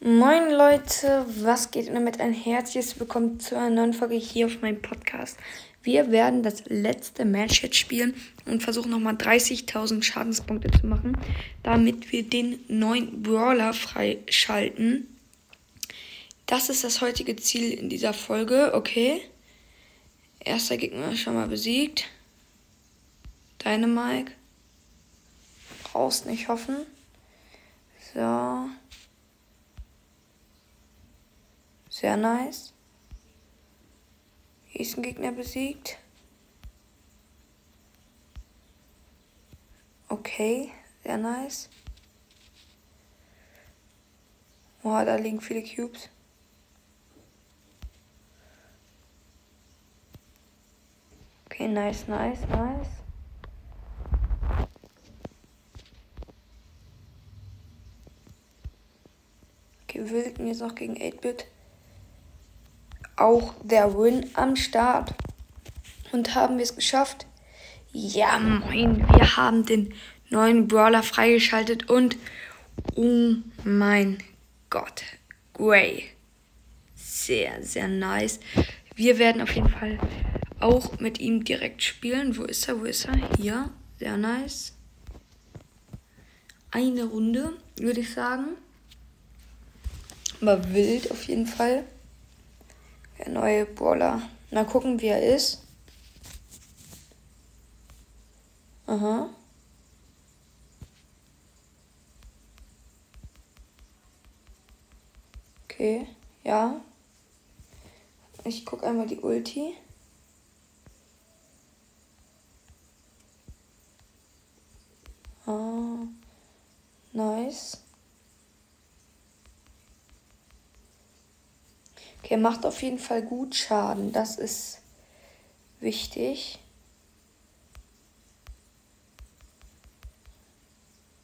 Moin Leute, was geht damit ein herzliches Willkommen zu einer neuen Folge hier auf meinem Podcast. Wir werden das letzte Match jetzt spielen und versuchen nochmal 30.000 Schadenspunkte zu machen, damit wir den neuen Brawler freischalten. Das ist das heutige Ziel in dieser Folge, okay. Erster Gegner schon mal besiegt. Dynamike. Brauchst nicht hoffen. So. Sehr nice. Hier ist ein Gegner besiegt. Okay, sehr nice. Boah, da liegen viele Cubes. Okay, nice, nice, nice. Okay, Wilden jetzt noch gegen 8-Bit auch der Win am Start. Und haben wir es geschafft? Ja, moin, wir haben den neuen Brawler freigeschaltet und oh mein Gott, Gray. Sehr, sehr nice. Wir werden auf jeden Fall auch mit ihm direkt spielen. Wo ist er? Wo ist er? Hier. Sehr nice. Eine Runde, würde ich sagen. Aber wild auf jeden Fall. Der neue Brawler. Mal gucken, wie er ist. Aha. Okay, ja. Ich guck einmal die Ulti. Ah, nice. Okay, macht auf jeden Fall gut Schaden. Das ist wichtig.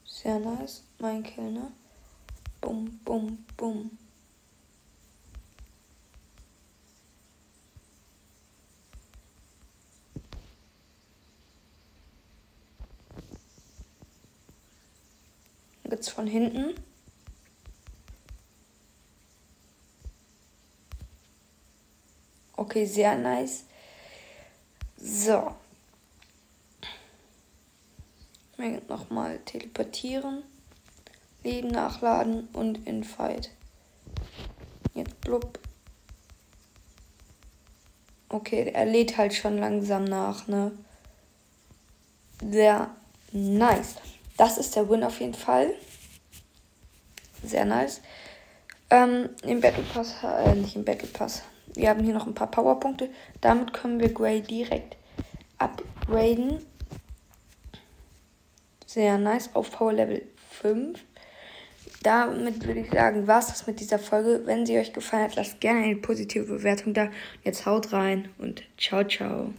Sehr nice. Mein Kill, ne? Bum, bum, bum. Jetzt von hinten. Okay, sehr nice. So. Nochmal teleportieren. Leben nachladen und in Fight. Jetzt blub. Okay, er lädt halt schon langsam nach, ne? Sehr nice. Das ist der Win auf jeden Fall. Sehr nice. Ähm, im Battle Pass, äh, nicht im Battle Pass. Wir haben hier noch ein paar Powerpunkte. Damit können wir Gray direkt upgraden. Sehr nice. Auf Power Level 5. Damit würde ich sagen, war es das mit dieser Folge. Wenn sie euch gefallen hat, lasst gerne eine positive Bewertung da. Jetzt haut rein und ciao, ciao.